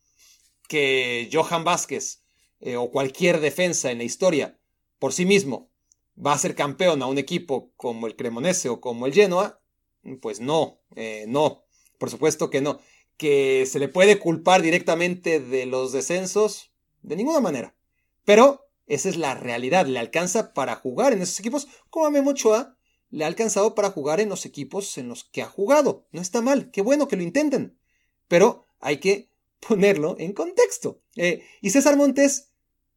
Que Johan Vázquez eh, o cualquier defensa en la historia por sí mismo va a ser campeón a un equipo como el Cremonese o como el Genoa, pues no, eh, no, por supuesto que no. Que se le puede culpar directamente de los descensos, de ninguna manera. Pero esa es la realidad. Le alcanza para jugar en esos equipos, como a Memo le ha alcanzado para jugar en los equipos en los que ha jugado. No está mal, qué bueno que lo intenten. Pero hay que ponerlo en contexto. Eh, y César Montes,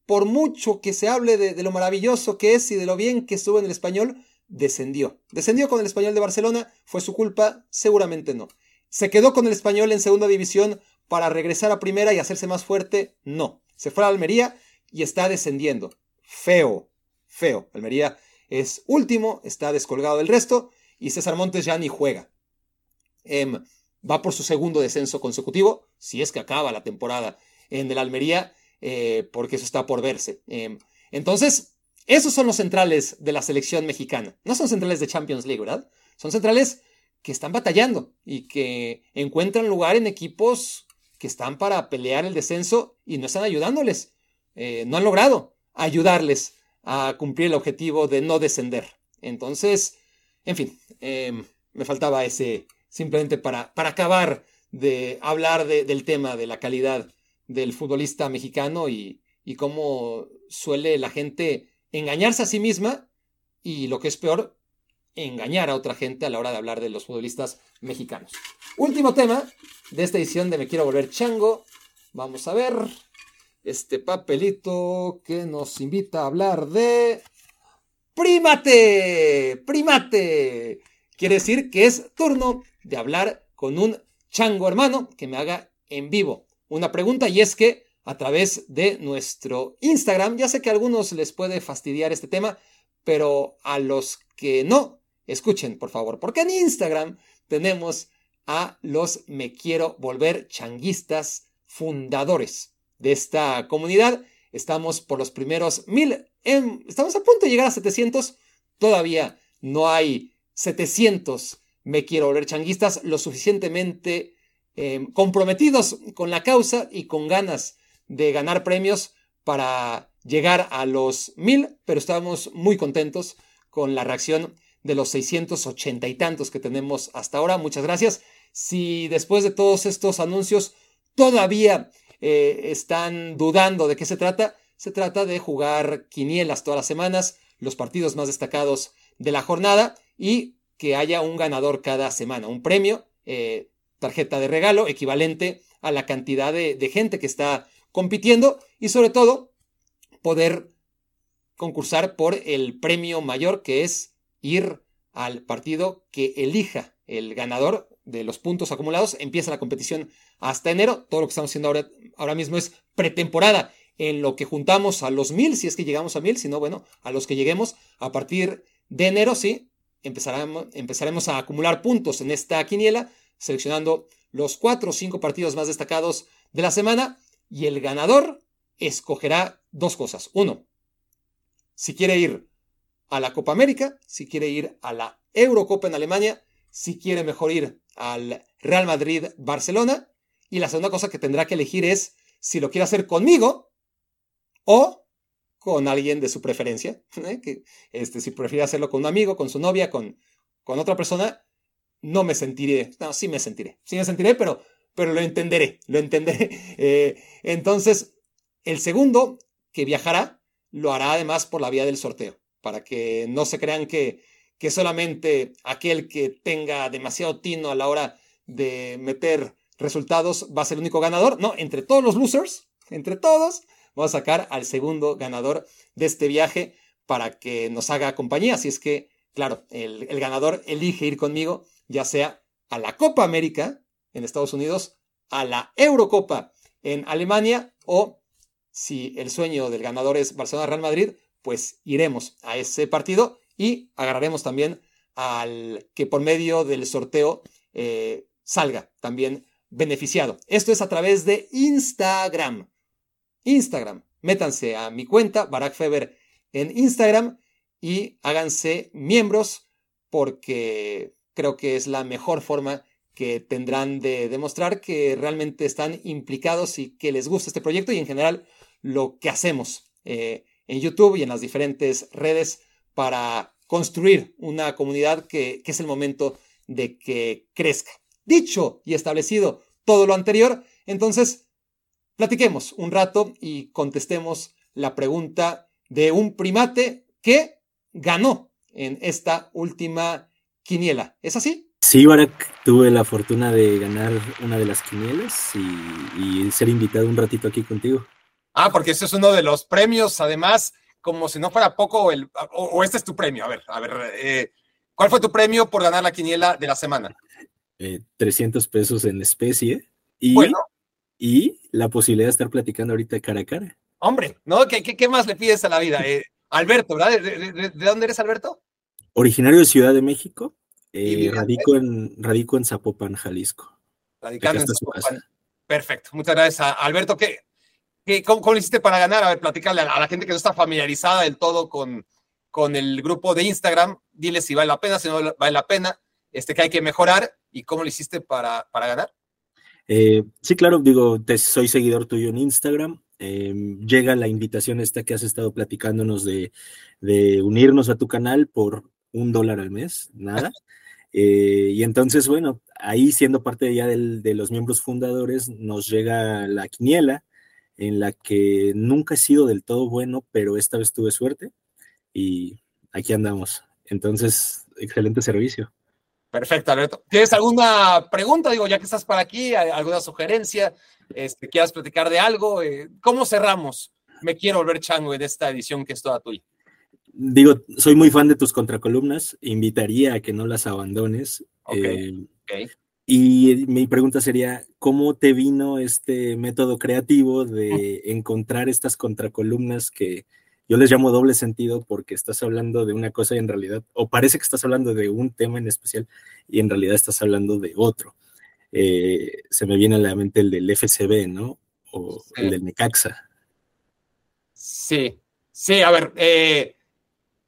por mucho que se hable de, lo maravilloso que es y de lo bien que estuvo en el español, descendió. Descendió con el español de Barcelona, ¿fue su culpa? Seguramente no. ¿Se quedó con el español en segunda división para regresar a primera y hacerse más fuerte? No. Se fue a Almería y está descendiendo. Feo, feo. Almería es último, está descolgado del resto y César Montes ya ni juega. Em, va por su segundo descenso consecutivo, si es que acaba la temporada en el Almería, eh, porque eso está por verse. Em, entonces, esos son los centrales de la selección mexicana. No son centrales de Champions League, ¿verdad? Son centrales que están batallando y que encuentran lugar en equipos que están para pelear el descenso y no están ayudándoles. Eh, no han logrado ayudarles a cumplir el objetivo de no descender. Entonces, en fin, em, me faltaba ese simplemente para, para acabar de hablar del tema de la calidad del futbolista mexicano y, y cómo suele la gente engañarse a sí misma y lo que es peor, engañar a otra gente a la hora de hablar de los futbolistas mexicanos. Último tema de esta edición de Me Quiero Volver Chango. Vamos a ver este papelito que nos invita a hablar de... ¡Prímate! ¡Prímate! Quiere decir que es turno de hablar con un chango hermano que me haga en vivo una pregunta y es que a través de nuestro Instagram, ya sé que a algunos les puede fastidiar este tema, pero a los que no, escuchen por favor, porque en Instagram tenemos a los me quiero volver changuistas fundadores de esta comunidad. Estamos por los primeros mil. estamos a punto de llegar a 700. Todavía no hay 700 me quiero volver changuistas lo suficientemente em, comprometidos con la causa y con ganas de ganar premios para llegar a los mil, pero estamos muy contentos con la reacción de los 680 y tantos que tenemos hasta ahora. Muchas gracias. Si después de todos estos anuncios todavía eh, están dudando de qué se trata, se trata de jugar quinielas todas las semanas, los partidos más destacados de la jornada y que haya un ganador cada semana, un premio, eh, tarjeta de regalo equivalente a la cantidad de, gente que está compitiendo y sobre todo poder concursar por el premio mayor que es ir al partido que elija el ganador de los puntos acumulados. Empieza la competición hasta enero. Todo lo que estamos haciendo ahora, ahora mismo es pretemporada en lo que juntamos a los mil, si es que llegamos a mil, si no, bueno, a los que lleguemos a partir de enero, sí, empezaremos, empezaremos a acumular puntos en esta quiniela, seleccionando los cuatro o cinco partidos más destacados de la semana y el ganador escogerá dos cosas. Uno, si quiere ir a la Copa América, si quiere ir a la Eurocopa en Alemania, si quiere mejor ir al Real Madrid-Barcelona. Y la segunda cosa que tendrá que elegir es si lo quiere hacer conmigo o con alguien de su preferencia. ¿eh? Que, este, si prefiere hacerlo con un amigo, con su novia, con, con otra persona, no me sentiré. No, sí me sentiré. Sí me sentiré, pero, pero lo entenderé. Lo entenderé. [laughs] Eh, entonces, el segundo que viajará lo hará además por la vía del sorteo, para que no se crean que, que solamente aquel que tenga demasiado tino a la hora de meter resultados va a ser el único ganador. No, entre todos los losers, entre todos, vamos a sacar al segundo ganador de este viaje para que nos haga compañía. Así es que, claro, el, el ganador elige ir conmigo, ya sea a la Copa América en Estados Unidos, a la Eurocopa en Alemania o si el sueño del ganador es Barcelona-Real Madrid, pues iremos a ese partido y agarraremos también al que por medio del sorteo eh, salga también beneficiado. Esto es a través de Instagram. Instagram. Métanse a mi cuenta, Barack Feber, en Instagram y háganse miembros porque creo que es la mejor forma que tendrán de demostrar que realmente están implicados y que les gusta este proyecto y en general lo que hacemos eh, en YouTube y en las diferentes redes para construir una comunidad que, es el momento de que crezca. Dicho y establecido todo lo anterior, entonces platiquemos un rato y contestemos la pregunta de un primate que ganó en esta última quiniela. ¿Es así? Sí, Barak, tuve la fortuna de ganar una de las quinielas y, ser invitado un ratito aquí contigo. Ah, porque ese es uno de los premios, además, como si no fuera poco, el, o, este es tu premio. A ver, a ver, eh, ¿cuál fue tu premio por ganar la quiniela de la semana? 300 eh, pesos en especie y, bueno. y la posibilidad de estar platicando ahorita cara a cara. Hombre, ¿no? ¿Qué, qué, más le pides a la vida? Eh, Alberto, ¿verdad? ¿De, dónde eres, Alberto? Originario de Ciudad de México. radico, en, radico en Zapopan, Jalisco. Radicando en Zapopan. Perfecto. Muchas gracias, a Alberto. ¿Qué, cómo, lo hiciste para ganar? A ver, platicarle a, la gente que no está familiarizada del todo con, con el grupo de Instagram. Dile si vale la pena, si no vale la pena, este, que hay que mejorar y cómo lo hiciste para, para ganar. Eh, sí, claro, digo, te, soy seguidor tuyo en Instagram. Em, llega la invitación esta que has estado platicándonos de, de unirnos a tu canal por un dólar al mes, nada. [laughs] Eh, y entonces, bueno, ahí siendo parte ya del, de los miembros fundadores, nos llega la quiniela en la que nunca he sido del todo bueno, pero esta vez tuve suerte y aquí andamos. Entonces, excelente servicio. Perfecto, Alberto. ¿Tienes alguna pregunta? Digo, ya que estás para aquí, alguna sugerencia, este, quieras platicar de algo. Eh, ¿Cómo cerramos? Me quiero volver chango en esta edición que es toda tuya. Digo, soy muy fan de tus contracolumnas, invitaría a que no las abandones. Ok. Eh, y mi pregunta sería, ¿cómo te vino este método creativo de encontrar estas contracolumnas que yo les llamo doble sentido porque estás hablando de una cosa y en realidad, o parece que estás hablando de un tema en especial y en realidad estás hablando de otro? Eh, se me viene a la mente el del FCB, ¿no? O el del Necaxa. Sí, sí, a ver, eh,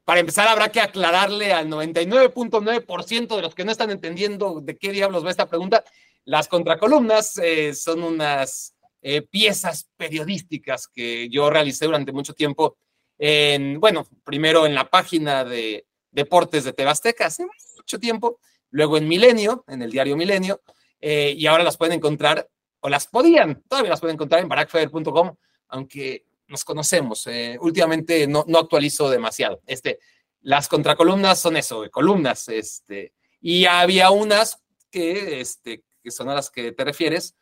para empezar, habrá que aclararle al 99.9% de los que no están entendiendo de qué diablos va esta pregunta. Las contracolumnas eh, son unas eh, piezas periodísticas que yo realicé durante mucho tiempo en, bueno, primero en la página de deportes de Tebasteca hace mucho tiempo, luego en Milenio, en el diario Milenio, eh, y ahora las pueden encontrar, o las podían, todavía las pueden encontrar en barackfeder.com, aunque nos conocemos. Eh, últimamente no, no, actualizo demasiado. Este, las contracolumnas son eso, columnas. Este, y había unas que, este, que son a las que te refieres,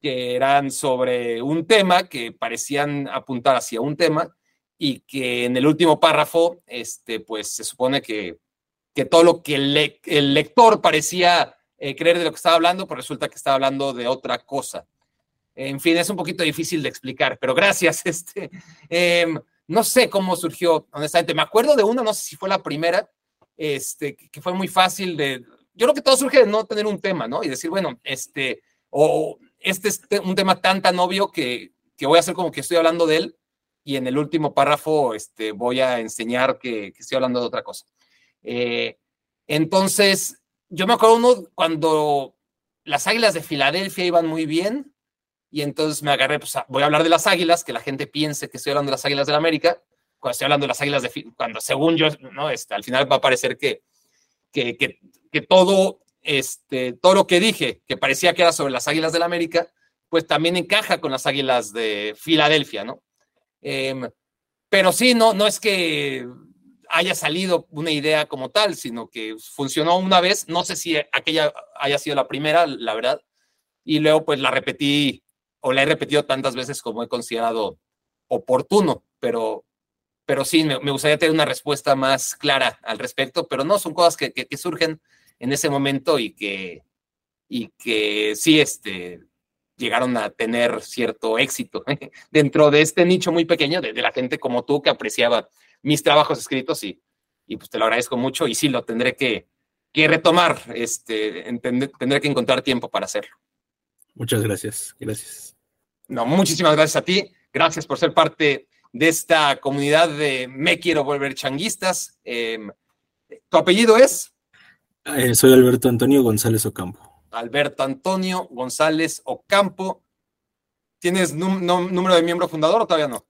que eran sobre un tema, que parecían apuntar hacia un tema, y que en el último párrafo, este, pues se supone que, que todo lo que el, lector parecía eh, creer de lo que estaba hablando, pues resulta que estaba hablando de otra cosa. En fin, es un poquito difícil de explicar, pero gracias. [laughs] Este, em, no sé cómo surgió, honestamente. Me acuerdo de una, no sé si fue la primera, este, que fue muy fácil de... Yo creo que todo surge de no tener un tema, ¿no? Y decir, bueno, este, o este es un tema tan, tan obvio que, que voy a hacer como que estoy hablando de él y en el último párrafo este, voy a enseñar que, estoy hablando de otra cosa. Eh, entonces, yo me acuerdo uno cuando las águilas de Filadelfia iban muy bien y entonces me agarré, pues voy a hablar de las águilas, que la gente piense que estoy hablando de las águilas de la América, cuando estoy hablando de las águilas de, cuando según yo, ¿no? Este, al final va a parecer que, que, que, que todo, este, todo lo que dije, que parecía que era sobre las águilas de la América, pues también encaja con las águilas de Filadelfia, ¿no? Em, pero sí, no, no es que haya salido una idea como tal, sino que funcionó una vez, no sé si aquella haya sido la primera, la verdad, y luego pues la repetí o la he repetido tantas veces como he considerado oportuno, pero, pero sí, me, gustaría tener una respuesta más clara al respecto, pero no, son cosas que, que, surgen en ese momento y que, y que sí, este, llegaron a tener cierto éxito [laughs] dentro de este nicho muy pequeño de, la gente como tú que apreciaba mis trabajos escritos y, y pues te lo agradezco mucho y sí lo tendré que, que retomar, este, tendré que encontrar tiempo para hacerlo. Muchas gracias, gracias. No, muchísimas gracias a ti, gracias por ser parte de esta comunidad de Me Quiero Volver Changuistas. Em, ¿Tu apellido es? Eh, soy Alberto Antonio González Ocampo. Alberto Antonio González Ocampo. ¿Tienes número de miembro fundador o todavía no?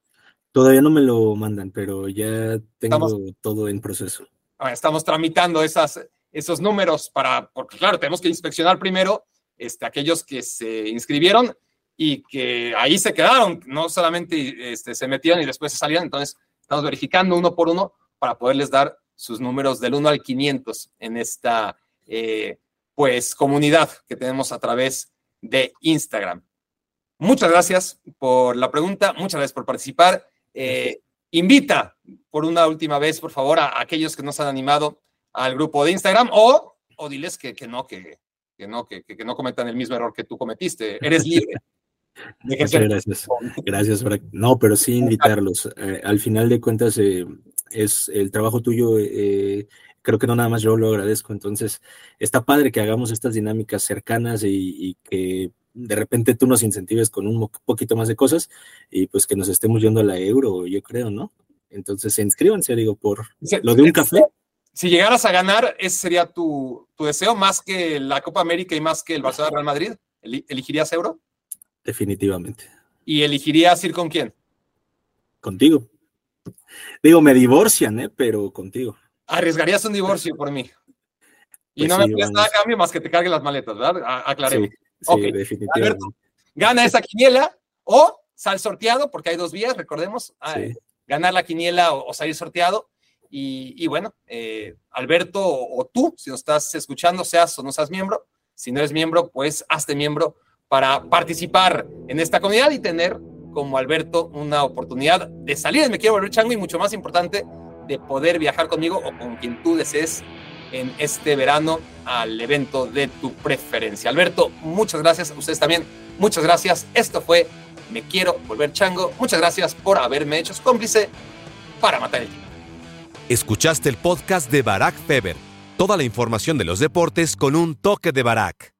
Todavía no me lo mandan, pero ya tengo todo en proceso. Estamos tramitando esas, esos números para, porque claro, tenemos que inspeccionar primero este, aquellos que se inscribieron y que ahí se quedaron, no solamente este, se metían y después se salían, entonces estamos verificando uno por uno para poderles dar sus números del 1 al 500 en esta eh, pues comunidad que tenemos a través de Instagram. Muchas gracias por la pregunta, muchas gracias por participar. Eh, invita por una última vez, por favor, a, aquellos que nos han animado al grupo de Instagram o, o diles que, que no, que, que no, que, que, no cometan el mismo error que tú cometiste. [laughs] Eres libre. Muchas gracias. Gracias. No, pero sí invitarlos. Eh, al final de cuentas, eh, es el trabajo tuyo creo que no nada más yo lo agradezco. Entonces, está padre que hagamos estas dinámicas cercanas y, que de repente tú nos incentives con un poquito más de cosas y pues que nos estemos yendo a la euro, yo creo, ¿no? Entonces, inscríbanse, digo, por lo de un café. Si llegaras a ganar, ese sería tu, deseo, más que la Copa América y más que el Barcelona Real Madrid. ¿Elegirías euro? Definitivamente. ¿Y elegirías ir con quién? Contigo. Digo, me divorcian, ¿eh? Pero contigo. Arriesgarías un divorcio por mí. Y pues no me pides nada a cambio más que te carguen las maletas, ¿verdad? Aclaremos. Sí, definitivamente. gana esa quiniela o sal sorteado, porque hay dos vías, recordemos. Ah, ganar la quiniela o, salir sorteado. Y, bueno, eh, Alberto o, tú, si nos estás escuchando, seas o no seas miembro, si no eres miembro, pues hazte miembro para participar en esta comunidad y tener como Alberto una oportunidad de salir Me Quiero Volver Chango y mucho más importante, de poder viajar conmigo o con quien tú desees en este verano al evento de tu preferencia. Alberto, muchas gracias. Ustedes también, muchas gracias. Esto fue Me Quiero Volver Chango. Muchas gracias por haberme hecho cómplice para matar el tiempo. Escuchaste el podcast de Barack Feber. Toda la información de los deportes con un toque de Barack.